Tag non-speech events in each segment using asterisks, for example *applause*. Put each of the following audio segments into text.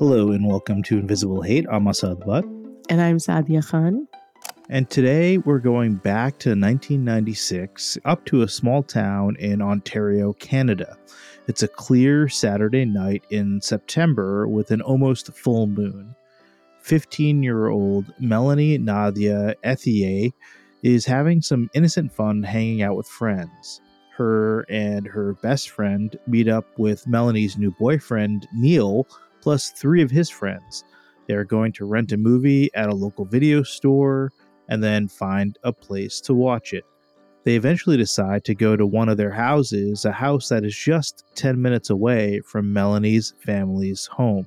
Hello and welcome to Invisible Hate. I'm Asad Butt. And I'm Saadia Khan. And today we're going back to 1996 up to a small town in Ontario, Canada. It's a clear Saturday night in September with an almost full moon. 15 year old Melanie Nadia Ethier is having some innocent fun hanging out with friends. Her and her best friend meet up with Melanie's new boyfriend, Neil, plus three of his friends. They're going to rent a movie at a local video store and then find a place to watch it. They eventually decide to go to one of their houses, a house that is just 10 minutes away from Melanie's family's home.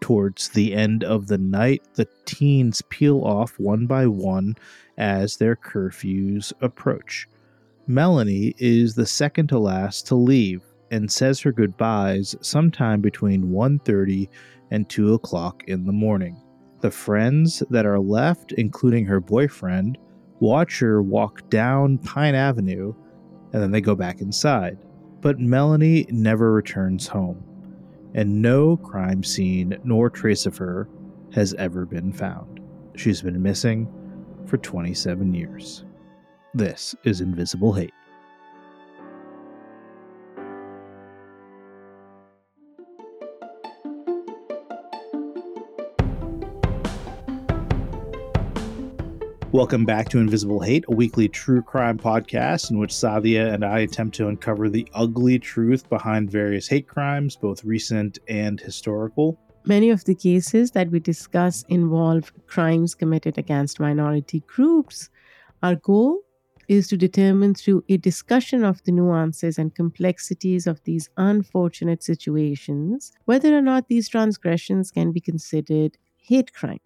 Towards the end of the night, the teens peel off one by one as their curfews approach. Melanie is the second to last to leave and says her goodbyes sometime between 1:30 and 2 o'clock in the morning. The friends that are left, including her boyfriend, watch her walk down Pine Avenue and then they go back inside. But Melanie never returns home, and no crime scene nor trace of her has ever been found. She's been missing for 27 years. This is Invisible Hate. Welcome back to Invisible Hate, a weekly true crime podcast in which Saadia and I attempt to uncover the ugly truth behind various hate crimes, both recent and historical. Many of the cases that we discuss involve crimes committed against minority groups. Our goal is to determine through a discussion of the nuances and complexities of these unfortunate situations whether or not these transgressions can be considered hate crime.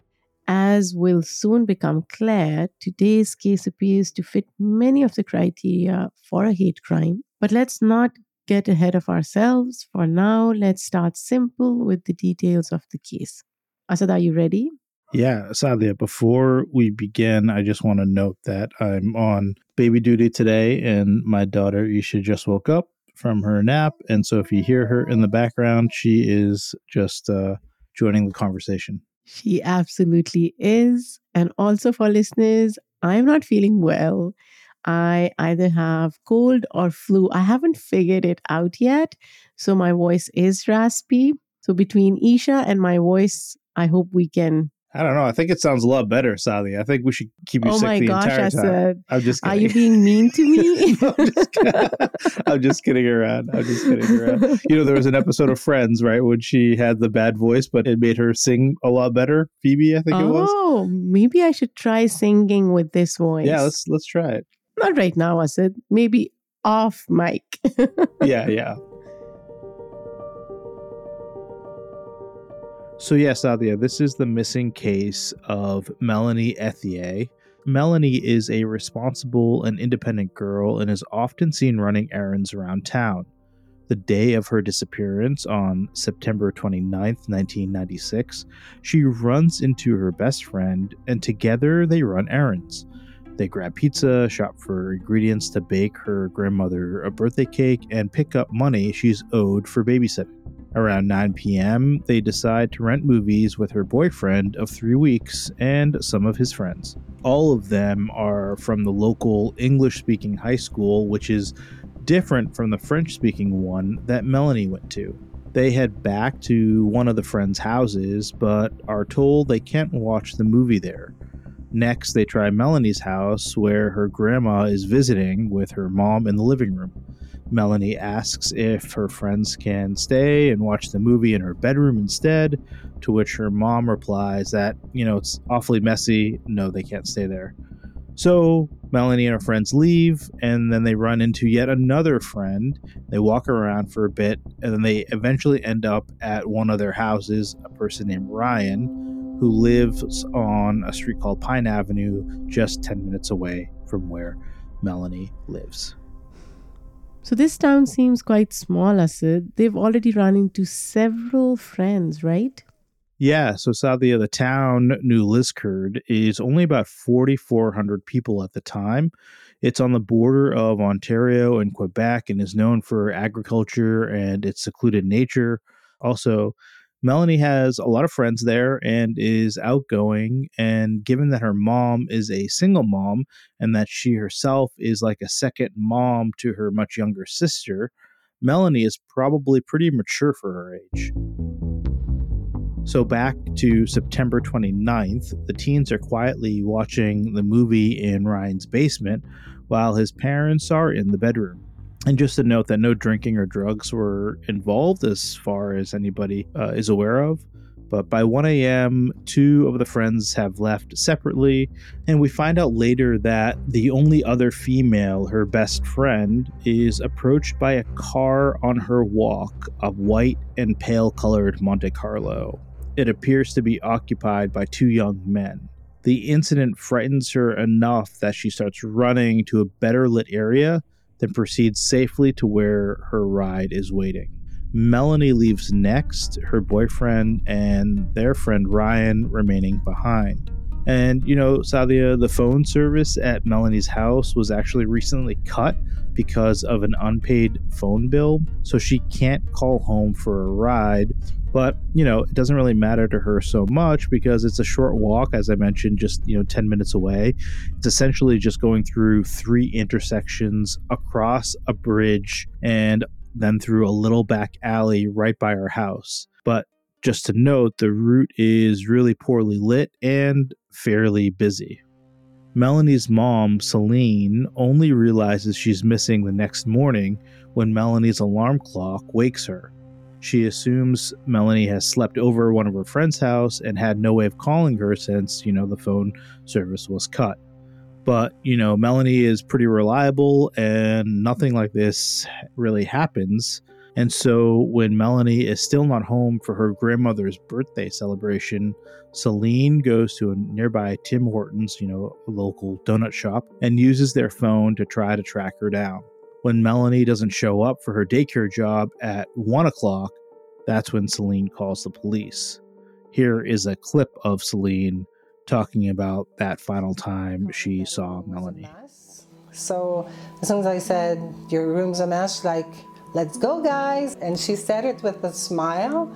As will soon become clear, today's case appears to fit many of the criteria for a hate crime. But let's not get ahead of ourselves. For now, let's start simple with the details of the case. Asad, are you ready? Yeah, Saadia, before we begin, I just want to note that I'm on baby duty today and my daughter Isha just woke up from her nap. And so if you hear her in the background, she is just uh, joining the conversation. She absolutely is. And also for listeners, I'm not feeling well. I either have cold or flu. I haven't figured it out yet. So my voice is raspy. So between Isha and my voice, I hope we can I don't know. I think it sounds a lot better, Sally. I think we should keep you oh sick the gosh, entire I time. Said, I'm just kidding. Are you being mean to me? *laughs* I'm, just I'm, just kidding around. I'm just kidding around. You know, there was an episode of Friends, right, when she had the bad voice, but it made her sing a lot better. Phoebe, I think oh, it was. Oh, maybe I should try singing with this voice. Yeah, let's let's try it. Not right now, Asad. Maybe off mic. *laughs* yeah, yeah. So, yes, Saadia, this is the missing case of Melanie Ethier. Melanie is a responsible and independent girl and is often seen running errands around town. The day of her disappearance, on September 29, 1996, she runs into her best friend and together they run errands. They grab pizza, shop for ingredients to bake her grandmother a birthday cake, and pick up money she's owed for babysitting. Around 9 p.m., they decide to rent movies with her boyfriend of three weeks and some of his friends. All of them are from the local English speaking high school, which is different from the French speaking one that Melanie went to. They head back to one of the friends' houses, but are told they can't watch the movie there. Next, they try Melanie's house, where her grandma is visiting with her mom in the living room. Melanie asks if her friends can stay and watch the movie in her bedroom instead, to which her mom replies that, you know, it's awfully messy. No, they can't stay there. So Melanie and her friends leave, and then they run into yet another friend. They walk around for a bit, and then they eventually end up at one of their houses, a person named Ryan, who lives on a street called Pine Avenue, just 10 minutes away from where Melanie lives. So this town seems quite small, Asad. They've already run into several friends, right? Yeah, so Saadia, the town New Liskeard is only about 4,400 people at the time. It's on the border of Ontario and Quebec and is known for agriculture and its secluded nature. Also, Melanie has a lot of friends there and is outgoing. And given that her mom is a single mom and that she herself is like a second mom to her much younger sister, Melanie is probably pretty mature for her age. So, back to September 29th, the teens are quietly watching the movie in Ryan's basement while his parents are in the bedroom. And just to note that no drinking or drugs were involved as far as anybody uh, is aware of. But by 1 a.m., two of the friends have left separately, and we find out later that the only other female, her best friend, is approached by a car on her walk of white and pale colored Monte Carlo. It appears to be occupied by two young men. The incident frightens her enough that she starts running to a better lit area then proceeds safely to where her ride is waiting. Melanie leaves next, her boyfriend and their friend Ryan remaining behind. And, you know, Saadia, the phone service at Melanie's house was actually recently cut because of an unpaid phone bill. So she can't call home for a ride. But, you know, it doesn't really matter to her so much because it's a short walk, as I mentioned, just, you know, 10 minutes away. It's essentially just going through three intersections across a bridge and then through a little back alley right by our house. But just to note, the route is really poorly lit and fairly busy. Melanie's mom, Celine, only realizes she's missing the next morning when Melanie's alarm clock wakes her. She assumes Melanie has slept over one of her friend's house and had no way of calling her since, you know, the phone service was cut. But, you know, Melanie is pretty reliable and nothing like this really happens. And so when Melanie is still not home for her grandmother's birthday celebration, Celine goes to a nearby Tim Hortons, you know, a local donut shop, and uses their phone to try to track her down. When Melanie doesn't show up for her daycare job at 1 o'clock, that's when Celine calls the police. Here is a clip of Celine talking about that final time she saw Melanie. So as soon as I said, Your room's a mess, like, let's go, guys. And she said it with a smile.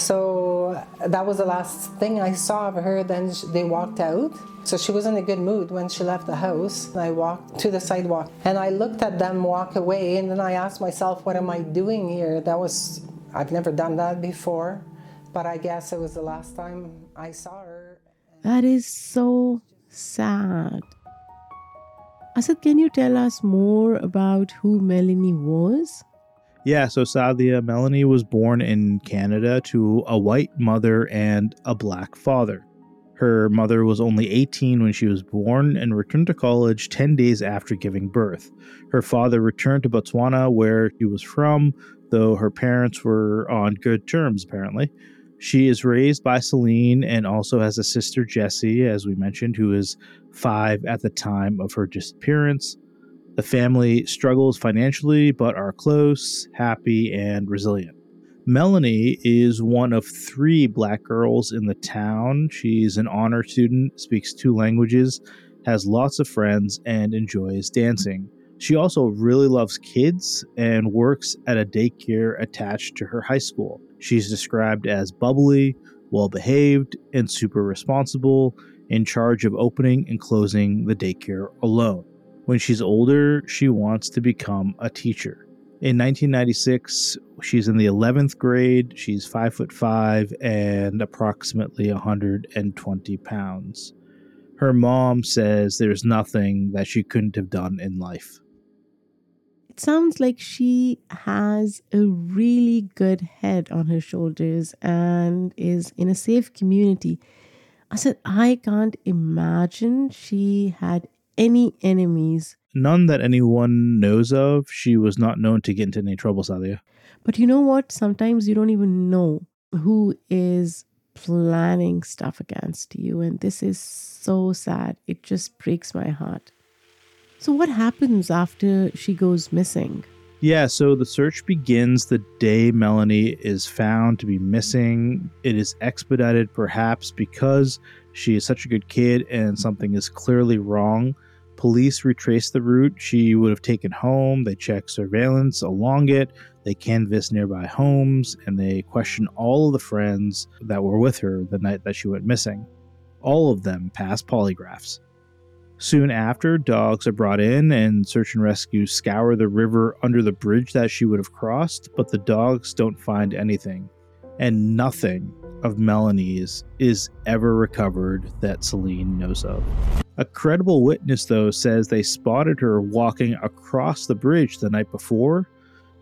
So that was the last thing I saw of her. Then they walked out. So she was in a good mood when she left the house. I walked to the sidewalk and I looked at them walk away. And then I asked myself, what am I doing here? That was, I've never done that before. But I guess it was the last time I saw her. That is so sad. Asad, can you tell us more about who Melanie was? Yeah, so Saadia Melanie was born in Canada to a white mother and a black father. Her mother was only 18 when she was born and returned to college 10 days after giving birth. Her father returned to Botswana, where he was from, though her parents were on good terms, apparently. She is raised by Celine and also has a sister, Jessie, as we mentioned, who is five at the time of her disappearance. The family struggles financially, but are close, happy, and resilient. Melanie is one of three black girls in the town. She's an honor student, speaks two languages, has lots of friends, and enjoys dancing. She also really loves kids and works at a daycare attached to her high school. She's described as bubbly, well behaved, and super responsible, in charge of opening and closing the daycare alone. When she's older, she wants to become a teacher. In 1996, she's in the 11th grade. She's five foot five and approximately 120 pounds. Her mom says there's nothing that she couldn't have done in life It sounds like she has a really good head on her shoulders and is in a safe community. Asad, I can't imagine she had any enemies. None that anyone knows of. She was not known to get into any trouble, Saadia. But you know what? Sometimes you don't even know who is planning stuff against you. And this is so sad. It just breaks my heart. So, what happens after she goes missing? Yeah, so the search begins the day Melanie is found to be missing. It is expedited perhaps because she is such a good kid and something is clearly wrong. Police retraced the route she would have taken home. They checked surveillance along it. They canvassed nearby homes and they questioned all of the friends that were with her the night that she went missing. All of them passed polygraphs. Soon after, dogs are brought in and search and rescue scour the river under the bridge that she would have crossed, but the dogs don't find anything. And nothing of Melanie's is ever recovered that Celine knows of. A credible witness, though, says they spotted her walking across the bridge the night before.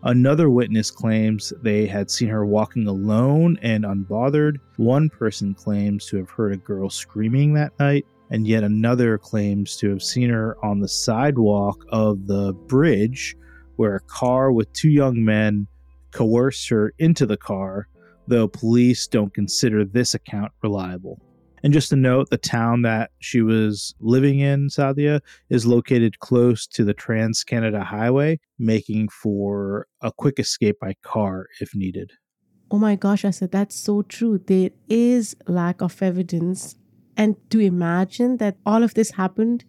Another witness claims they had seen her walking alone and unbothered. One person claims to have heard a girl screaming that night and yet another claims to have seen her on the sidewalk of the bridge where a car with two young men coerced her into the car, though police don't consider this account reliable. And just to note, the town that she was living in, Saadia, is located close to the Trans Canada Highway, making for a quick escape by car if needed. Oh my gosh, Asad that's so true. There is lack of evidence and to imagine that all of this happened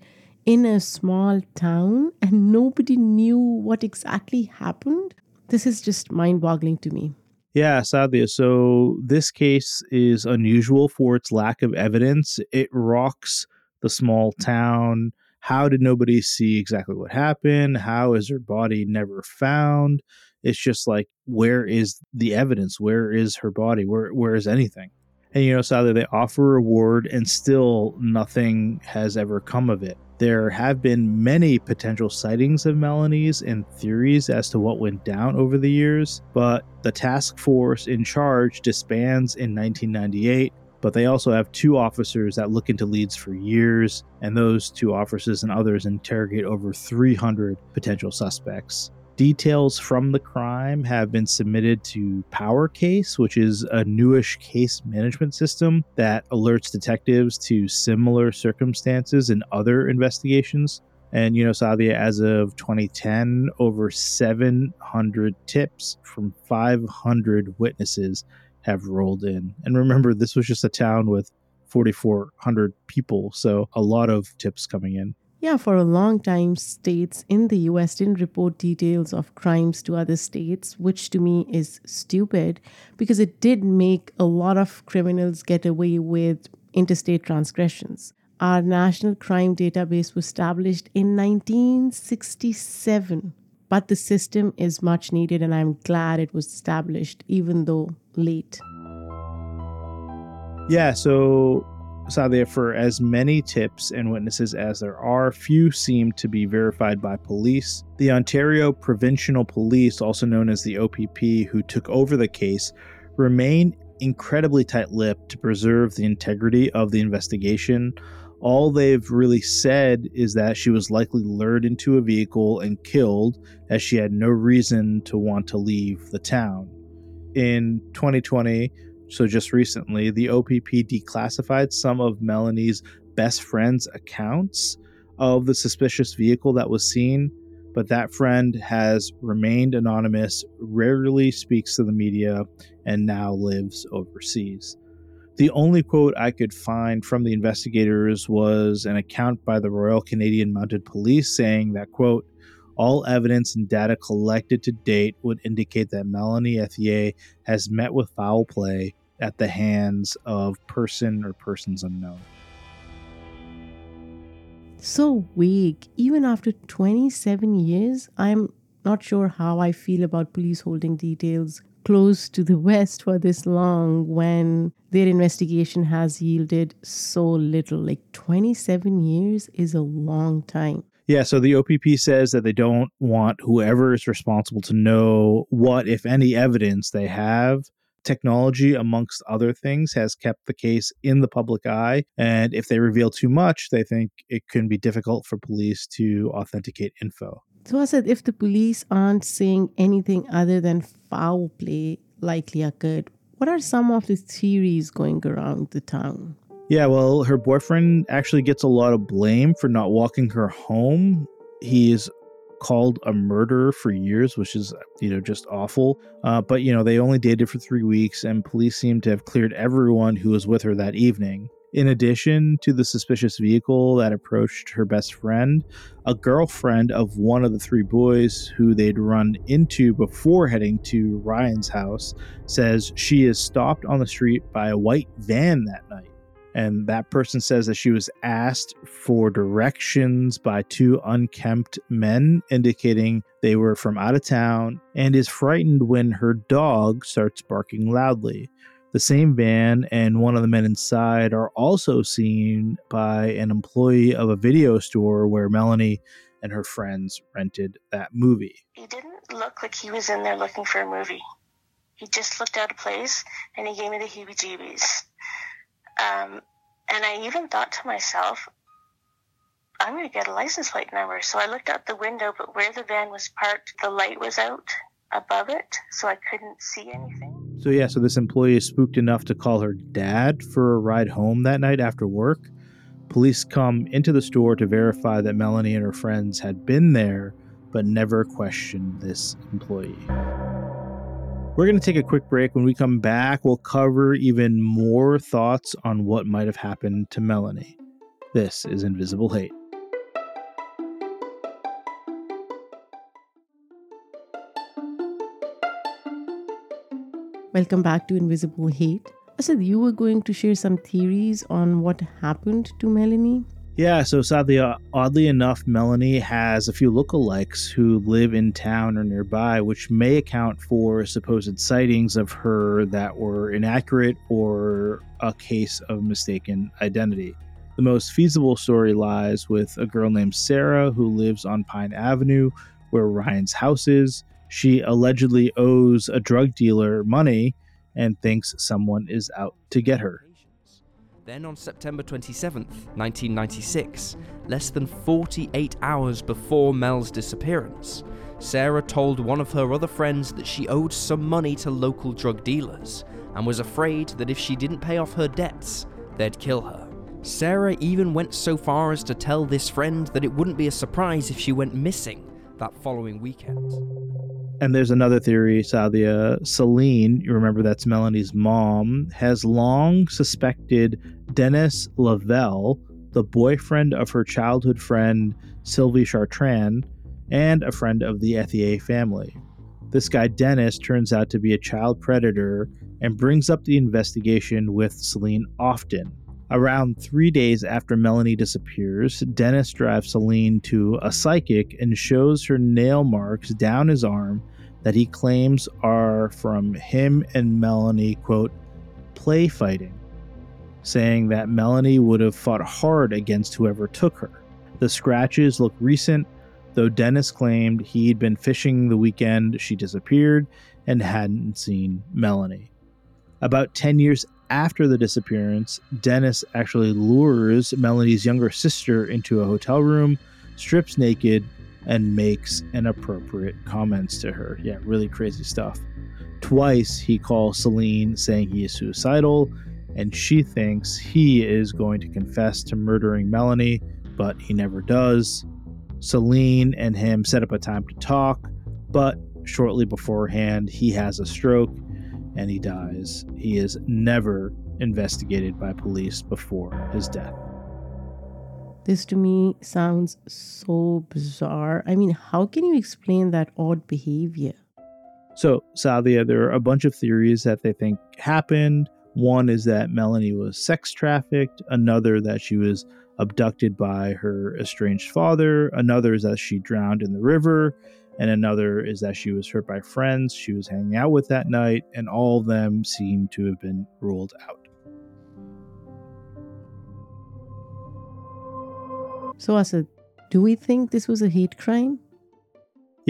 in a small town and nobody knew what exactly happened, this is just mind boggling to me. Yeah, sadly. So this case is unusual for its lack of evidence. It rocks the small town. How did nobody see exactly what happened? How is her body never found? It's just like, where is the evidence? Where is her body? Where where is anything? And you know, sadly, they offer a reward and still nothing has ever come of it. There have been many potential sightings of Melanie's and theories as to what went down over the years, but the task force in charge disbands in 1998. But they also have two officers that look into leads for years, and those two officers and others interrogate over 300 potential suspects. Details from the crime have been submitted to PowerCase, which is a newish case management system that alerts detectives to similar circumstances in other investigations. And, you know, Saadia, as of 2010, over 700 tips from 500 witnesses have rolled in. And remember, this was just a town with 4,400 people, so a lot of tips coming in. Yeah, for a long time, states in the US didn't report details of crimes to other states, which to me is stupid because it did make a lot of criminals get away with interstate transgressions. Our national crime database was established in 1967, but the system is much needed, and I'm glad it was established, even though late. Yeah, so Saadia, for as many tips and witnesses as there are, few seem to be verified by police. The Ontario Provincial Police, also known as the OPP, who took over the case, remain incredibly tight lipped to preserve the integrity of the investigation. All they've really said is that she was likely lured into a vehicle and killed, as she had no reason to want to leave the town. In 2020, so, just recently, the OPP declassified some of Melanie's best friend's accounts of the suspicious vehicle that was seen, but that friend has remained anonymous, rarely speaks to the media, and now lives overseas. The only quote I could find from the investigators was an account by the Royal Canadian Mounted Police saying that, quote, all evidence and data collected to date would indicate that Melanie Ethier has met with foul play at the hands of person or persons unknown. So weak. Even after 27 years, I'm not sure how I feel about police holding details close to the *laughs* West for this long when their investigation has yielded so little. Like 27 years is a long time. Yeah, so the OPP says that they don't want whoever is responsible to know what, if any, evidence they have technology, amongst other things, has kept the case in the public eye. And if they reveal too much, they think it can be difficult for police to authenticate info. So Asad, if the police aren't saying anything other than foul play likely occurred, what are some of the theories going around the town? Yeah, well, her boyfriend actually gets a lot of blame for not walking her home. He is called a murderer for years, which is, you know, just awful. Uh, but, you know, they only dated for three weeks, and police seem to have cleared everyone who was with her that evening. In addition to the suspicious vehicle that approached her best friend, a girlfriend of one of the three boys who they'd run into before heading to Ryan's house says she is stopped on the street by a white van that night. And that person says that she was asked for directions by two unkempt men, indicating they were from out of town, and is frightened when her dog starts barking loudly. The same van and one of the men inside are also seen by an employee of a video store where Melanie and her friends rented that movie. He didn't look like he was in there looking for a movie. He just looked out of place and he gave me the heebie jeebies. Um, and I even thought to myself, I'm going to get a license plate number. So I looked out the window, but where the van was parked, the light was out above it, so I couldn't see anything. So, yeah, so this employee is spooked enough to call her dad for a ride home that night after work. Police come into the store to verify that Melanie and her friends had been there, but never questioned this employee. We're going to take a quick break. When we come back, we'll cover even more thoughts on what might have happened to Melanie. This is Invisible Hate. Welcome back to Invisible Hate. Asad you were going to share some theories on what happened to Melanie. Yeah, so sadly, uh, oddly enough, Melanie has a few lookalikes who live in town or nearby, which may account for supposed sightings of her that were inaccurate or a case of mistaken identity. The most feasible story lies with a girl named Sarah who lives on Pine Avenue, where Ryan's house is. She allegedly owes a drug dealer money and thinks someone is out to get her. Then on September 27th, 1996, less than 48 hours before Mel's disappearance, Sarah told one of her other friends that she owed some money to local drug dealers and was afraid that if she didn't pay off her debts, they'd kill her. Sarah even went so far as to tell this friend that it wouldn't be a surprise if she went missing that following weekend. And there's another theory, Saadia. Celine, you remember that's Melanie's mom, has long suspected Dennis Lavelle, the boyfriend of her childhood friend Sylvie Chartrand, and a friend of the Ethier family. This guy, Dennis, turns out to be a child predator and brings up the investigation with Celine often. Around three days after Melanie disappears, Dennis drives Celine to a psychic and shows her nail marks down his arm that he claims are from him and Melanie, quote, play fighting, saying that Melanie would have fought hard against whoever took her. The scratches look recent, though Dennis claimed he'd been fishing the weekend she disappeared and hadn't seen Melanie. About 10 years after the disappearance, Dennis actually lures Melanie's younger sister into a hotel room, strips naked, and makes inappropriate comments to her. Yeah, really crazy stuff. Twice he calls Celine saying he is suicidal, and she thinks he is going to confess to murdering Melanie, but he never does. Celine and him set up a time to talk, but shortly beforehand, he has a stroke and he dies. He is never investigated by police before his death. This to me sounds so bizarre. I mean, how can you explain that odd behavior? So, Saadia, there are a bunch of theories that they think happened. One is that Melanie was sex trafficked, another that she was abducted by her estranged father, another is that she drowned in the river, and another is that she was hurt by friends she was hanging out with that night, and all of them seem to have been ruled out. So, Asad, do we think this was a hate crime?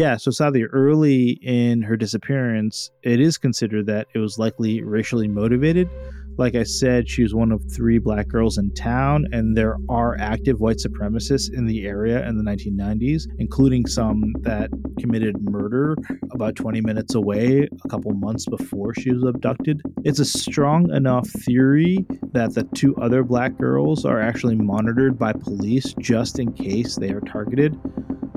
Yeah, so sadly, early in her disappearance, it is considered that it was likely racially motivated. Like I said, she was one of three black girls in town, and there are active white supremacists in the area in the 1990s, including some that committed murder about 20 minutes away a couple months before she was abducted. It's a strong enough theory that the two other black girls are actually monitored by police just in case they are targeted.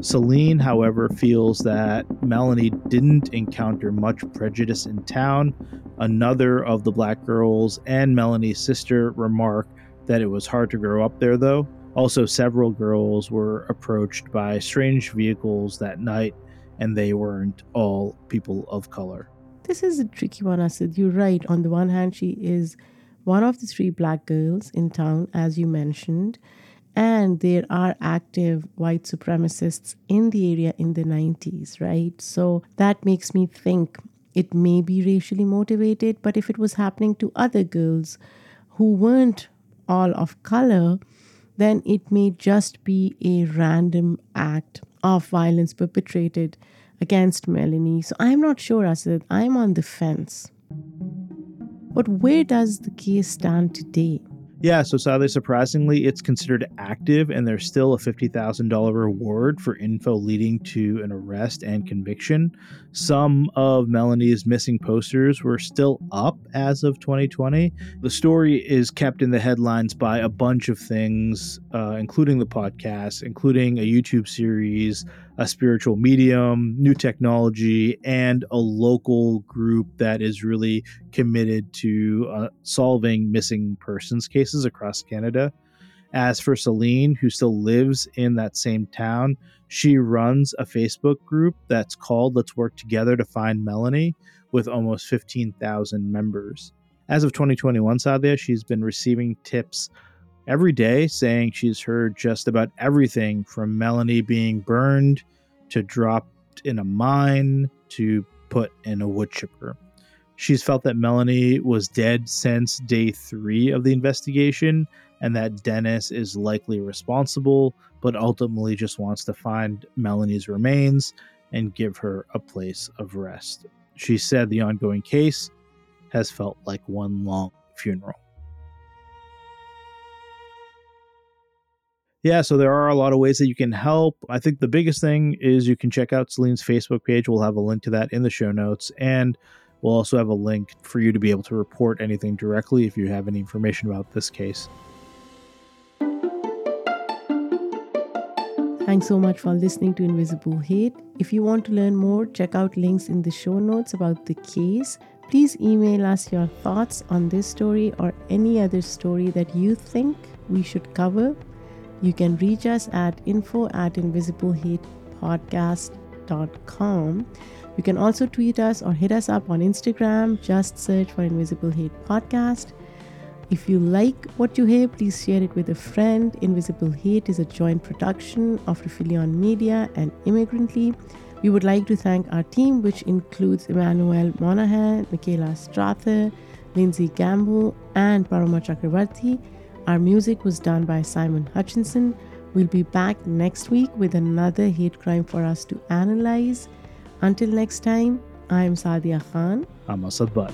Celine, however, feels that Melanie didn't encounter much prejudice in town. Another of the black girls and Melanie's sister remark that it was hard to grow up there, though. Also, several girls were approached by strange vehicles that night, and they weren't all people of color. This is a tricky one, Asad. You're right. On the one hand, she is one of the three black girls in town, as you mentioned, and there are active white supremacists in the area in the 90s, right? So that makes me think it may be racially motivated, but if it was happening to other girls who weren't all of color, then it may just be a random act of violence perpetrated against Melanie. So I'm not sure, Asad. I'm on the fence. But where does the case stand today? Yeah, so sadly, surprisingly, it's considered active, and there's still a $50,000 reward for info leading to an arrest and conviction. Some of Melanie's missing posters were still up as of 2020. The story is kept in the headlines by a bunch of things, uh, including the podcast, including a YouTube series, a spiritual medium, new technology, and a local group that is really committed to uh, solving missing persons cases across Canada. As for Celine, who still lives in that same town, she runs a Facebook group that's called Let's Work Together to Find Melanie with almost 15,000 members. As of 2021, Saadia, she's been receiving tips every day saying she's heard just about everything from Melanie being burned to dropped in a mine to put in a wood chipper. She's felt that Melanie was dead since day three of the investigation and that Dennis is likely responsible, but ultimately just wants to find Melanie's remains and give her a place of rest. She said the ongoing case has felt like one long funeral. Yeah, so there are a lot of ways that you can help. I think the biggest thing is you can check out Celine's Facebook page. We'll have a link to that in the show notes. And we'll also have a link for you to be able to report anything directly if you have any information about this case. Thanks so much for listening to Invisible Hate. If you want to learn more, check out links in the show notes about the case. Please email us your thoughts on this story or any other story that you think we should cover you can reach us at info at invisiblehatepodcast.com. You can also tweet us or hit us up on Instagram. Just search for Invisible Hate Podcast. If you like what you hear, please share it with a friend. Invisible Hate is a joint production of Rifelion Media and Immigrantly. We would like to thank our team, which includes Emmanuel Monahan, Michaela Strather, Lindsay Gamble, and Parama Chakravarti. Our music was done by Simon Hutchinson. We'll be back next week with another hate crime for us to analyze. Until next time, I'm Saadia Khan. I'm Asad Butt.